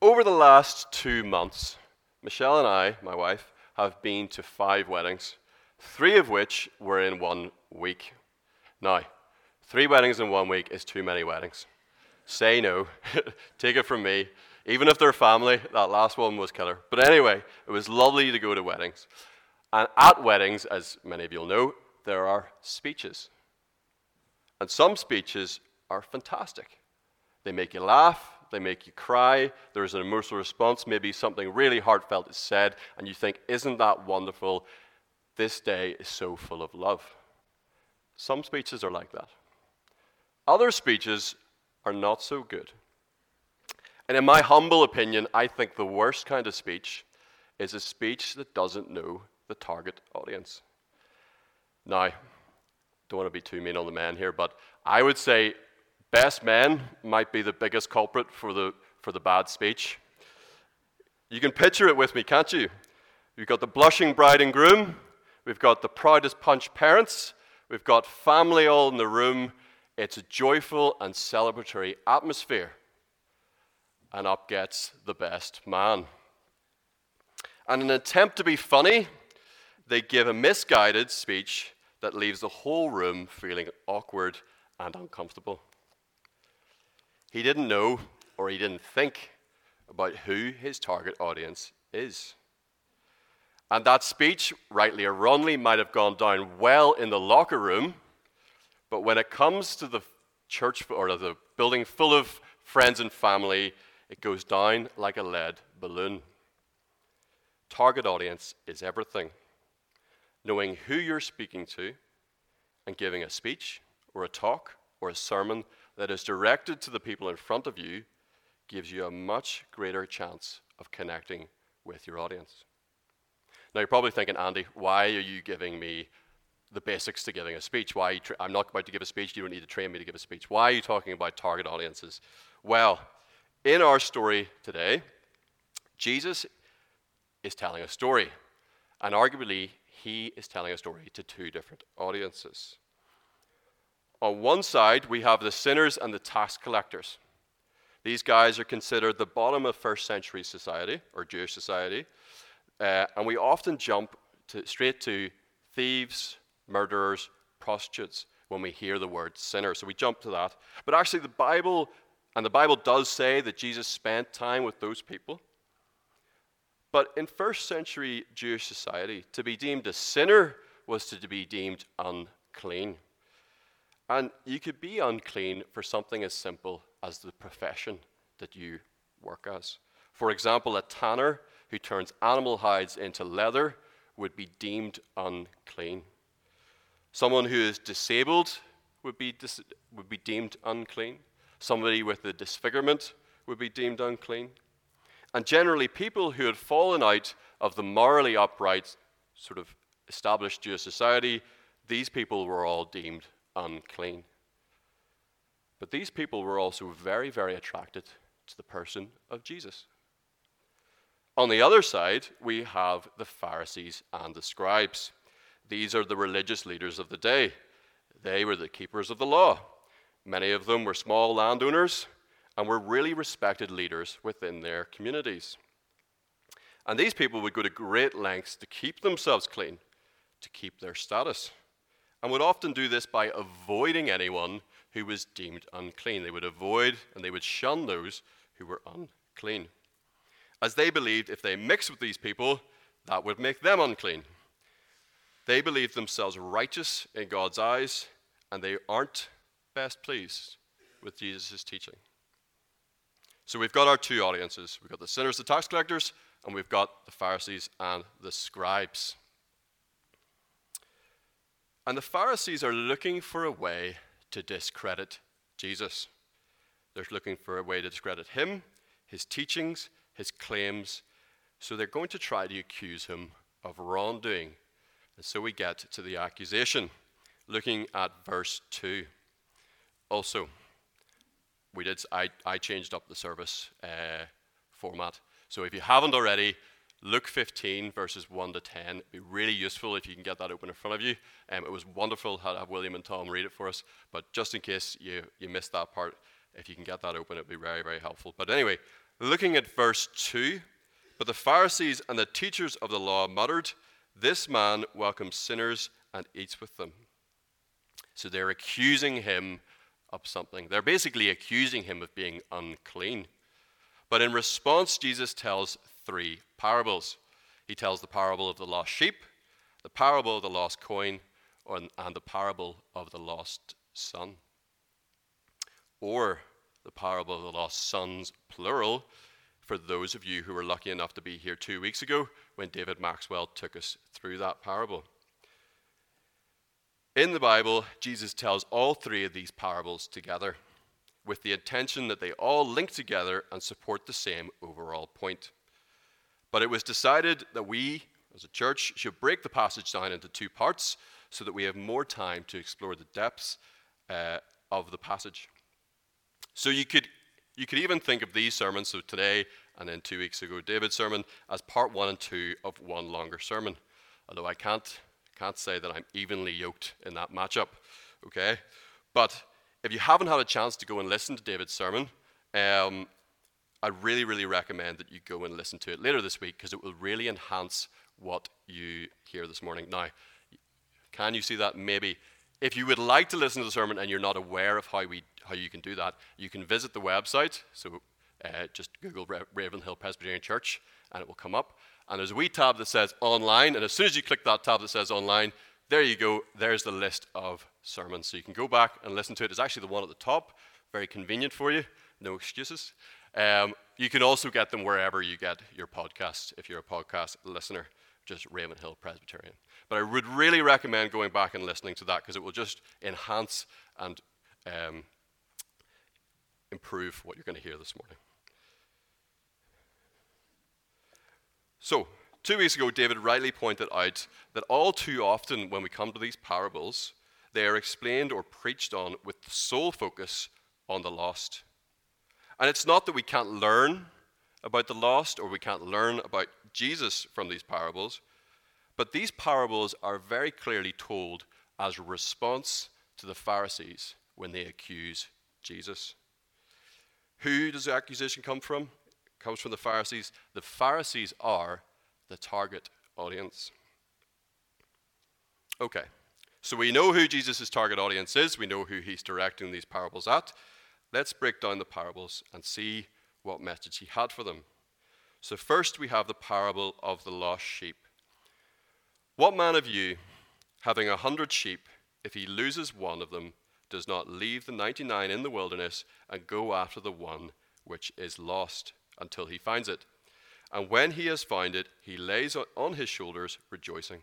Over the last two months, Michelle and I, my wife, have been to five weddings, three of which were in one week. Now, three weddings in one week is too many weddings. Say no. Take it from me. Even if they're family, that last one was killer. But anyway, it was lovely to go to weddings. And at weddings, as many of you'll know, there are speeches. And some speeches are fantastic. They make you laugh, they make you cry, there's an emotional response, maybe something really heartfelt is said, and you think, Isn't that wonderful? This day is so full of love. Some speeches are like that. Other speeches are not so good. And in my humble opinion, I think the worst kind of speech is a speech that doesn't know the target audience. Now, don't want to be too mean on the men here, but I would say best men might be the biggest culprit for the, for the bad speech. You can picture it with me, can't you? We've got the blushing bride and groom, we've got the proudest punch parents, we've got family all in the room. It's a joyful and celebratory atmosphere. And up gets the best man. And in an attempt to be funny, they give a misguided speech that leaves the whole room feeling awkward and uncomfortable. He didn't know or he didn't think about who his target audience is. And that speech, rightly or wrongly, might have gone down well in the locker room, but when it comes to the church or the building full of friends and family, it goes down like a lead balloon. Target audience is everything. Knowing who you're speaking to and giving a speech or a talk or a sermon that is directed to the people in front of you gives you a much greater chance of connecting with your audience. Now, you're probably thinking, Andy, why are you giving me the basics to giving a speech? Why tra- I'm not about to give a speech. You don't need to train me to give a speech. Why are you talking about target audiences? Well, in our story today, Jesus is telling a story, and arguably, he is telling a story to two different audiences. On one side, we have the sinners and the tax collectors. These guys are considered the bottom of first century society or Jewish society, uh, and we often jump to, straight to thieves, murderers, prostitutes when we hear the word sinner. So we jump to that. But actually, the Bible, and the Bible does say that Jesus spent time with those people. But in first century Jewish society, to be deemed a sinner was to be deemed unclean. And you could be unclean for something as simple as the profession that you work as. For example, a tanner who turns animal hides into leather would be deemed unclean. Someone who is disabled would be, dis- would be deemed unclean. Somebody with a disfigurement would be deemed unclean. And generally, people who had fallen out of the morally upright, sort of established Jewish society, these people were all deemed unclean. But these people were also very, very attracted to the person of Jesus. On the other side, we have the Pharisees and the scribes. These are the religious leaders of the day. They were the keepers of the law. Many of them were small landowners and were really respected leaders within their communities. And these people would go to great lengths to keep themselves clean, to keep their status and would often do this by avoiding anyone who was deemed unclean. They would avoid and they would shun those who were unclean, as they believed if they mixed with these people, that would make them unclean. They believed themselves righteous in God's eyes, and they aren't best pleased with Jesus' teaching. So we've got our two audiences we've got the sinners, the tax collectors, and we've got the Pharisees and the scribes. And the Pharisees are looking for a way to discredit Jesus. They're looking for a way to discredit him, his teachings, his claims. So they're going to try to accuse him of wrongdoing. And so we get to the accusation, looking at verse 2. Also, we did, I, I changed up the service uh, format. So if you haven't already, Luke 15, verses 1 to 10. It'd be really useful if you can get that open in front of you. Um, it was wonderful to have William and Tom read it for us, but just in case you, you missed that part, if you can get that open, it'd be very, very helpful. But anyway, looking at verse 2, but the Pharisees and the teachers of the law muttered, This man welcomes sinners and eats with them. So they're accusing him of something. They're basically accusing him of being unclean. But in response, Jesus tells three parables. He tells the parable of the lost sheep, the parable of the lost coin, and the parable of the lost son. Or the parable of the lost sons, plural, for those of you who were lucky enough to be here two weeks ago when David Maxwell took us through that parable. In the Bible, Jesus tells all three of these parables together with the intention that they all link together and support the same overall point. But it was decided that we, as a church, should break the passage down into two parts so that we have more time to explore the depths uh, of the passage. So you could, you could even think of these sermons, so today and then two weeks ago, David's sermon, as part one and two of one longer sermon. Although I can't, can't say that I'm evenly yoked in that matchup, okay? But if you haven't had a chance to go and listen to David's sermon, um, I really, really recommend that you go and listen to it later this week because it will really enhance what you hear this morning. Now, can you see that? Maybe. If you would like to listen to the sermon and you're not aware of how we how you can do that, you can visit the website. So uh, just Google Ra- Ravenhill Presbyterian Church and it will come up. And there's a wee tab that says online. And as soon as you click that tab that says online, there you go. There's the list of sermons. So you can go back and listen to it. It's actually the one at the top. Very convenient for you. No excuses. Um, you can also get them wherever you get your podcasts if you're a podcast listener, just Raymond Ravenhill Presbyterian. But I would really recommend going back and listening to that because it will just enhance and um, improve what you're going to hear this morning. So, two weeks ago, David rightly pointed out that all too often when we come to these parables, they are explained or preached on with the sole focus on the lost. And it's not that we can't learn about the lost or we can't learn about Jesus from these parables, but these parables are very clearly told as a response to the Pharisees when they accuse Jesus. Who does the accusation come from? It comes from the Pharisees. The Pharisees are the target audience. Okay, so we know who Jesus' target audience is, we know who he's directing these parables at. Let's break down the parables and see what message he had for them. So, first we have the parable of the lost sheep. What man of you, having a hundred sheep, if he loses one of them, does not leave the 99 in the wilderness and go after the one which is lost until he finds it. And when he has found it, he lays it on his shoulders, rejoicing.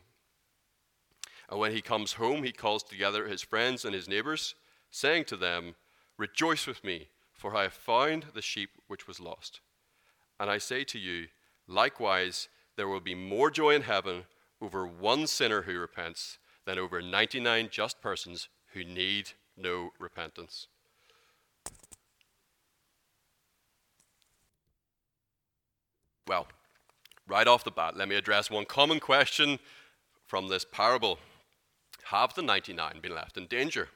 And when he comes home, he calls together his friends and his neighbors, saying to them, Rejoice with me, for I have found the sheep which was lost. And I say to you, likewise, there will be more joy in heaven over one sinner who repents than over 99 just persons who need no repentance. Well, right off the bat, let me address one common question from this parable Have the 99 been left in danger?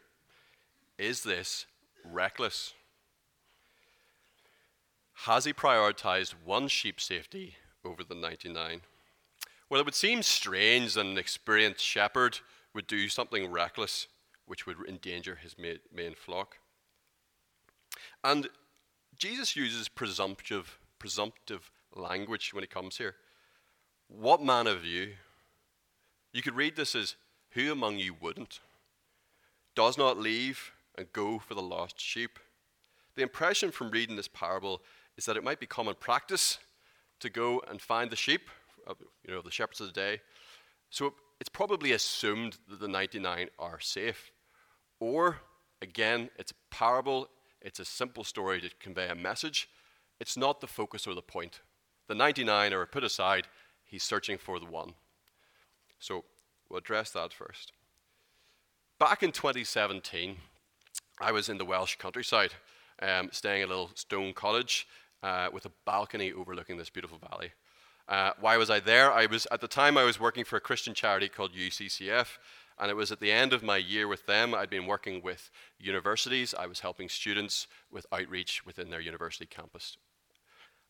Is this reckless? Has he prioritized one sheep's safety over the 99? Well, it would seem strange that an experienced shepherd would do something reckless which would endanger his main flock. And Jesus uses presumptive, presumptive language when he comes here. What man of you? You could read this as, Who among you wouldn't? Does not leave and go for the lost sheep. The impression from reading this parable is that it might be common practice to go and find the sheep, uh, you know, the shepherds of the day. So it's probably assumed that the 99 are safe. Or, again, it's a parable, it's a simple story to convey a message. It's not the focus or the point. The 99 are put aside, he's searching for the one. So, we'll address that first. Back in 2017, I was in the Welsh countryside, um, staying at a little stone cottage uh, with a balcony overlooking this beautiful valley. Uh, why was I there? I was at the time I was working for a Christian charity called UCCF, and it was at the end of my year with them. I'd been working with universities. I was helping students with outreach within their university campus.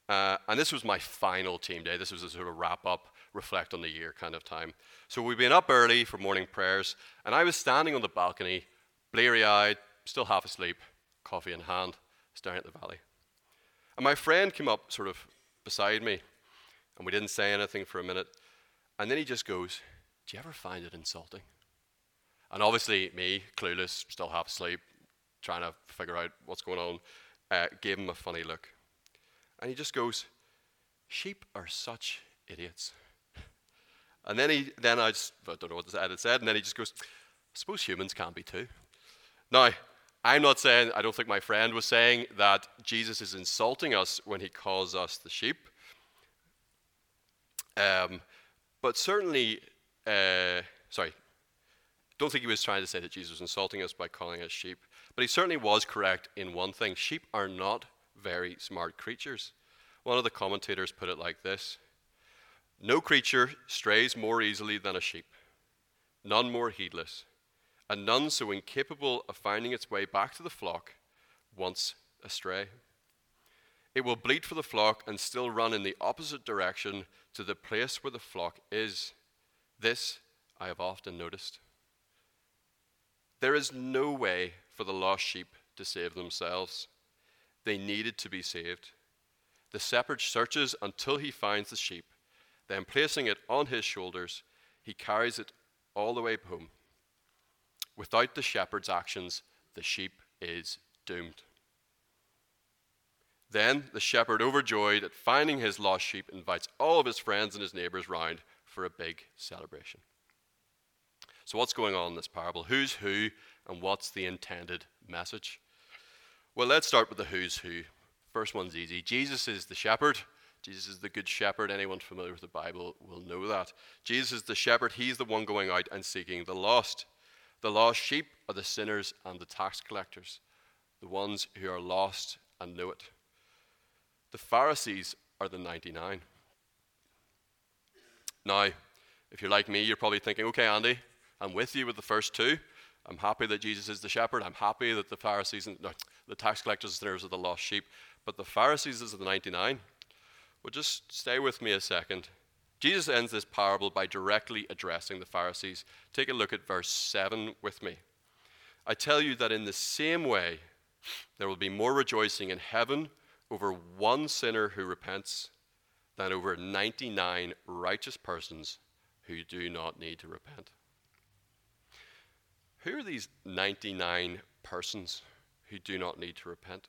Uh, and this was my final team day. This was a sort of wrap up, reflect on the year kind of time. So we'd been up early for morning prayers, and I was standing on the balcony, bleary eyed, still half asleep, coffee in hand, staring at the valley. And my friend came up sort of beside me, and we didn't say anything for a minute. And then he just goes, Do you ever find it insulting? And obviously, me, clueless, still half asleep, trying to figure out what's going on, uh, gave him a funny look. And he just goes, Sheep are such idiots. And then he, then I just, I don't know what this had said, and then he just goes, I suppose humans can't be too. Now, I'm not saying, I don't think my friend was saying that Jesus is insulting us when he calls us the sheep. Um, but certainly, uh, sorry, don't think he was trying to say that Jesus was insulting us by calling us sheep. But he certainly was correct in one thing sheep are not very smart creatures. One of the commentators put it like this No creature strays more easily than a sheep, none more heedless, and none so incapable of finding its way back to the flock once astray. It will bleat for the flock and still run in the opposite direction to the place where the flock is. This I have often noticed. There is no way for the lost sheep to save themselves. They needed to be saved. The shepherd searches until he finds the sheep. Then, placing it on his shoulders, he carries it all the way home. Without the shepherd's actions, the sheep is doomed. Then the shepherd, overjoyed at finding his lost sheep, invites all of his friends and his neighbors round for a big celebration. So, what's going on in this parable? Who's who, and what's the intended message? Well, let's start with the who's who. First one's easy Jesus is the shepherd. Jesus is the good shepherd. Anyone familiar with the Bible will know that. Jesus is the shepherd. He's the one going out and seeking the lost. The lost sheep are the sinners and the tax collectors, the ones who are lost and know it. The Pharisees are the 99. Now, if you're like me, you're probably thinking, okay, Andy, I'm with you with the first two. I'm happy that Jesus is the shepherd. I'm happy that the Pharisees and no, the tax collectors and sinners are the lost sheep. But the Pharisees is the 99. Well, just stay with me a second. Jesus ends this parable by directly addressing the Pharisees. Take a look at verse 7 with me. I tell you that in the same way, there will be more rejoicing in heaven over one sinner who repents than over 99 righteous persons who do not need to repent. Who are these 99 persons who do not need to repent?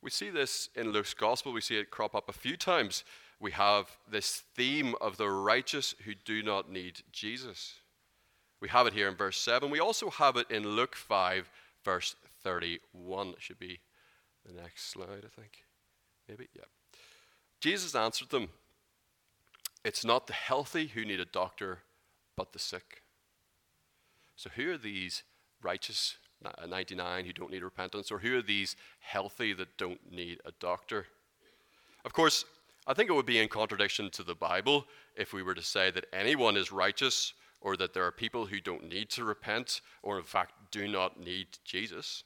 We see this in Luke's gospel, we see it crop up a few times. We have this theme of the righteous who do not need Jesus. We have it here in verse 7. We also have it in Luke 5, verse 31. It should be the next slide, I think. Maybe? Yeah. Jesus answered them It's not the healthy who need a doctor, but the sick. So, who are these righteous uh, 99 who don't need repentance, or who are these healthy that don't need a doctor? Of course, I think it would be in contradiction to the Bible if we were to say that anyone is righteous or that there are people who don't need to repent or, in fact, do not need Jesus.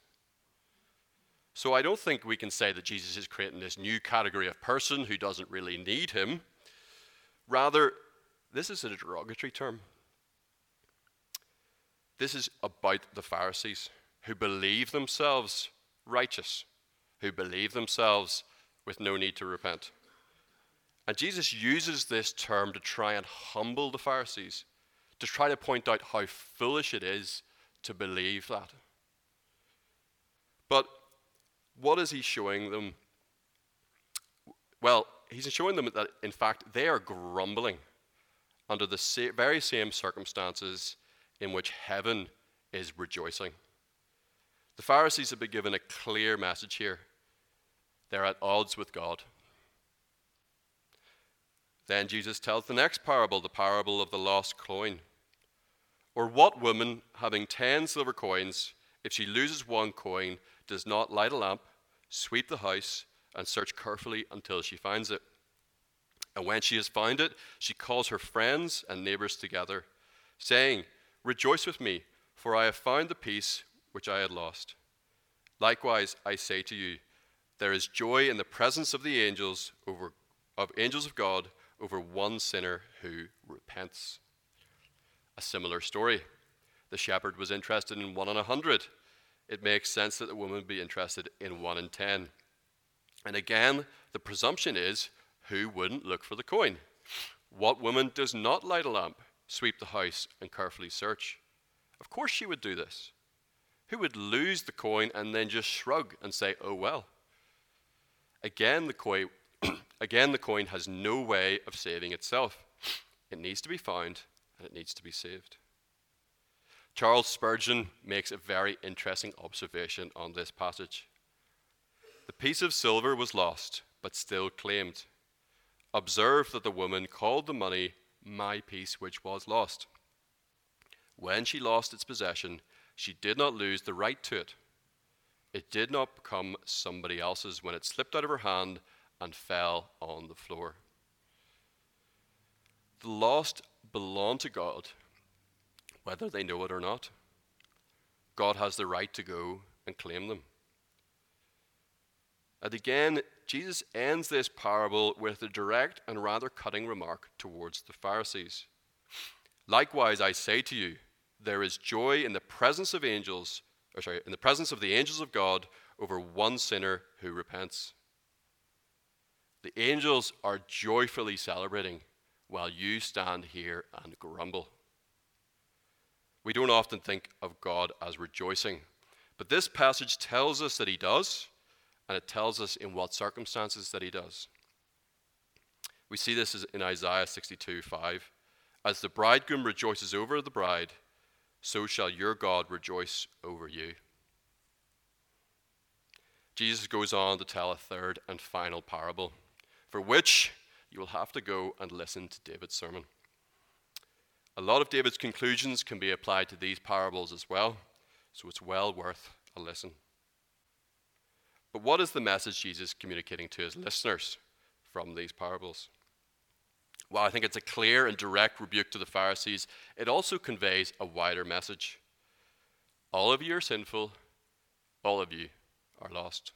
So I don't think we can say that Jesus is creating this new category of person who doesn't really need him. Rather, this is a derogatory term. This is about the Pharisees who believe themselves righteous, who believe themselves with no need to repent. And Jesus uses this term to try and humble the Pharisees, to try to point out how foolish it is to believe that. But what is he showing them? Well, he's showing them that, in fact, they are grumbling under the very same circumstances in which heaven is rejoicing. The Pharisees have been given a clear message here. They're at odds with God. Then Jesus tells the next parable, the parable of the lost coin. Or what woman, having ten silver coins, if she loses one coin, does not light a lamp sweep the house, and search carefully until she finds it. And when she has found it, she calls her friends and neighbors together, saying, Rejoice with me, for I have found the piece which I had lost. Likewise, I say to you, there is joy in the presence of the angels over of angels of God over one sinner who repents. A similar story. The shepherd was interested in one in a hundred. It makes sense that the woman would be interested in one in ten. And again, the presumption is who wouldn't look for the coin? What woman does not light a lamp, sweep the house, and carefully search? Of course she would do this. Who would lose the coin and then just shrug and say, oh well? Again, the coin, again, the coin has no way of saving itself. It needs to be found and it needs to be saved. Charles Spurgeon makes a very interesting observation on this passage. The piece of silver was lost, but still claimed. Observe that the woman called the money my piece which was lost. When she lost its possession, she did not lose the right to it. It did not become somebody else's when it slipped out of her hand and fell on the floor. The lost belong to God, whether they know it or not. God has the right to go and claim them. And again, Jesus ends this parable with a direct and rather cutting remark towards the Pharisees. Likewise, I say to you, there is joy in the presence of angels, or sorry, in the presence of the angels of God over one sinner who repents. The angels are joyfully celebrating while you stand here and grumble. We don't often think of God as rejoicing, but this passage tells us that he does, and it tells us in what circumstances that he does. We see this in Isaiah 62 5. As the bridegroom rejoices over the bride, so shall your God rejoice over you. Jesus goes on to tell a third and final parable, for which you will have to go and listen to David's sermon. A lot of David's conclusions can be applied to these parables as well, so it's well worth a listen. But what is the message Jesus communicating to his listeners from these parables? While I think it's a clear and direct rebuke to the Pharisees, it also conveys a wider message. All of you are sinful, all of you are lost.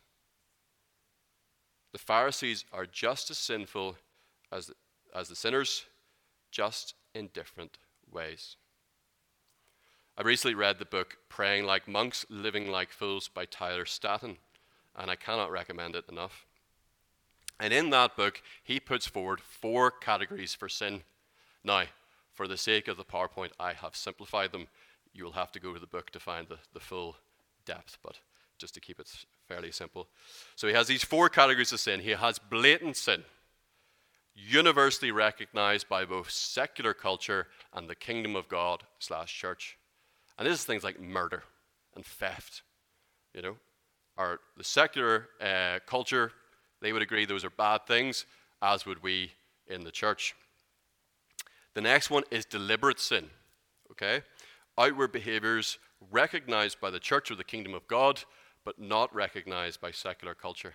The Pharisees are just as sinful as the, as the sinners, just in different ways. I recently read the book Praying Like Monks, Living Like Fools by Tyler Staton, and I cannot recommend it enough. And in that book, he puts forward four categories for sin. Now, for the sake of the PowerPoint, I have simplified them. You will have to go to the book to find the, the full depth, but just to keep it fairly simple. So he has these four categories of sin. He has blatant sin, universally recognized by both secular culture and the kingdom of God slash church. And this is things like murder and theft. You know, our the secular uh, culture they would agree those are bad things, as would we in the church. The next one is deliberate sin. Okay? Outward behaviors recognized by the church or the kingdom of God, but not recognized by secular culture.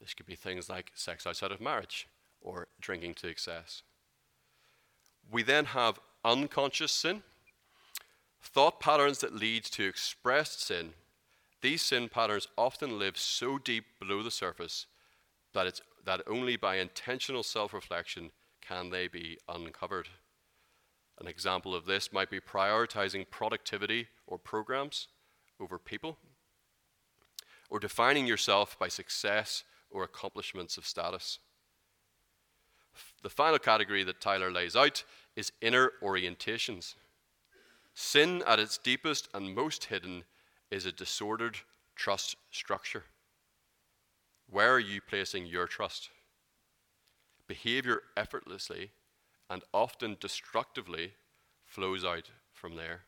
This could be things like sex outside of marriage or drinking to excess. We then have unconscious sin, thought patterns that lead to expressed sin. These sin patterns often live so deep below the surface that, it's, that only by intentional self reflection can they be uncovered. An example of this might be prioritizing productivity or programs over people, or defining yourself by success or accomplishments of status. The final category that Tyler lays out is inner orientations. Sin, at its deepest and most hidden, is a disordered trust structure. Where are you placing your trust? Behavior effortlessly and often destructively flows out from there.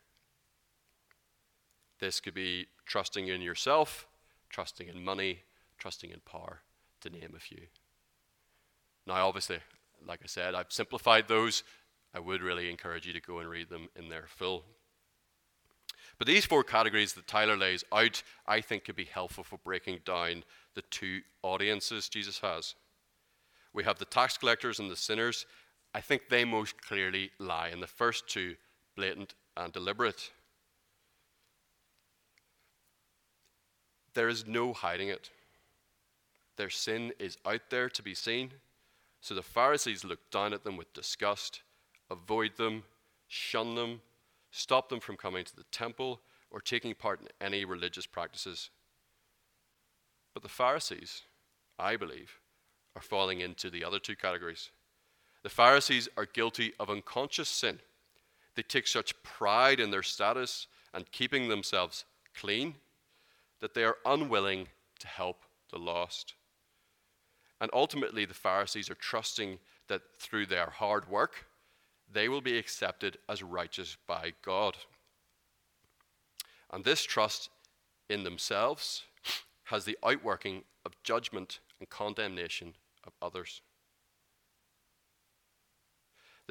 This could be trusting in yourself, trusting in money, trusting in power, to name a few. Now, obviously, like I said, I've simplified those. I would really encourage you to go and read them in their full. But these four categories that Tyler lays out, I think, could be helpful for breaking down the two audiences Jesus has. We have the tax collectors and the sinners. I think they most clearly lie in the first two, blatant and deliberate. There is no hiding it. Their sin is out there to be seen. So the Pharisees looked down at them with disgust, avoid them, shun them, stop them from coming to the temple or taking part in any religious practices. But the Pharisees, I believe, are falling into the other two categories. The Pharisees are guilty of unconscious sin. They take such pride in their status and keeping themselves clean that they are unwilling to help the lost. And ultimately, the Pharisees are trusting that through their hard work, they will be accepted as righteous by God. And this trust in themselves has the outworking of judgment and condemnation of others.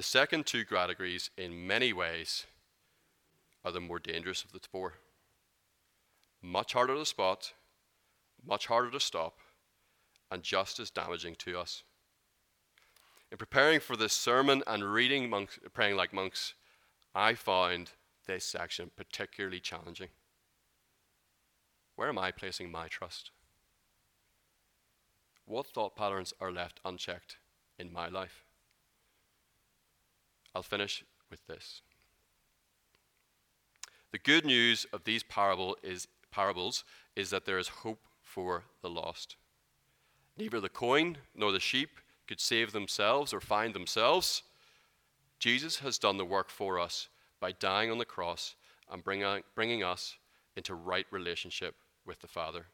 The second two categories, in many ways, are the more dangerous of the four. Much harder to spot, much harder to stop, and just as damaging to us. In preparing for this sermon and reading monks, Praying Like Monks, I found this section particularly challenging. Where am I placing my trust? What thought patterns are left unchecked in my life? I'll finish with this. The good news of these parable is, parables is that there is hope for the lost. Neither the coin nor the sheep could save themselves or find themselves. Jesus has done the work for us by dying on the cross and bringing, bringing us into right relationship with the Father.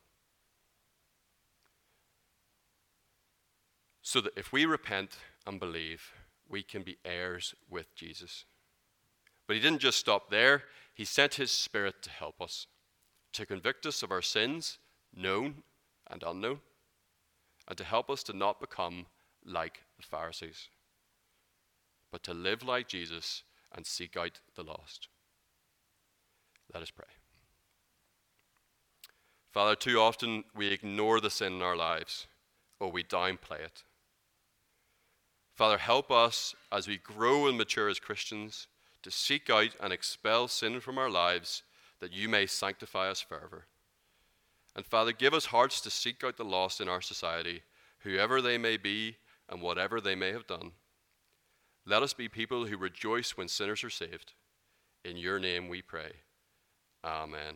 So that if we repent and believe, we can be heirs with Jesus. But he didn't just stop there, he sent his Spirit to help us, to convict us of our sins, known and unknown, and to help us to not become like the Pharisees, but to live like Jesus and seek out the lost. Let us pray. Father, too often we ignore the sin in our lives or we downplay it. Father, help us as we grow and mature as Christians to seek out and expel sin from our lives that you may sanctify us forever. And Father, give us hearts to seek out the lost in our society, whoever they may be and whatever they may have done. Let us be people who rejoice when sinners are saved. In your name we pray. Amen.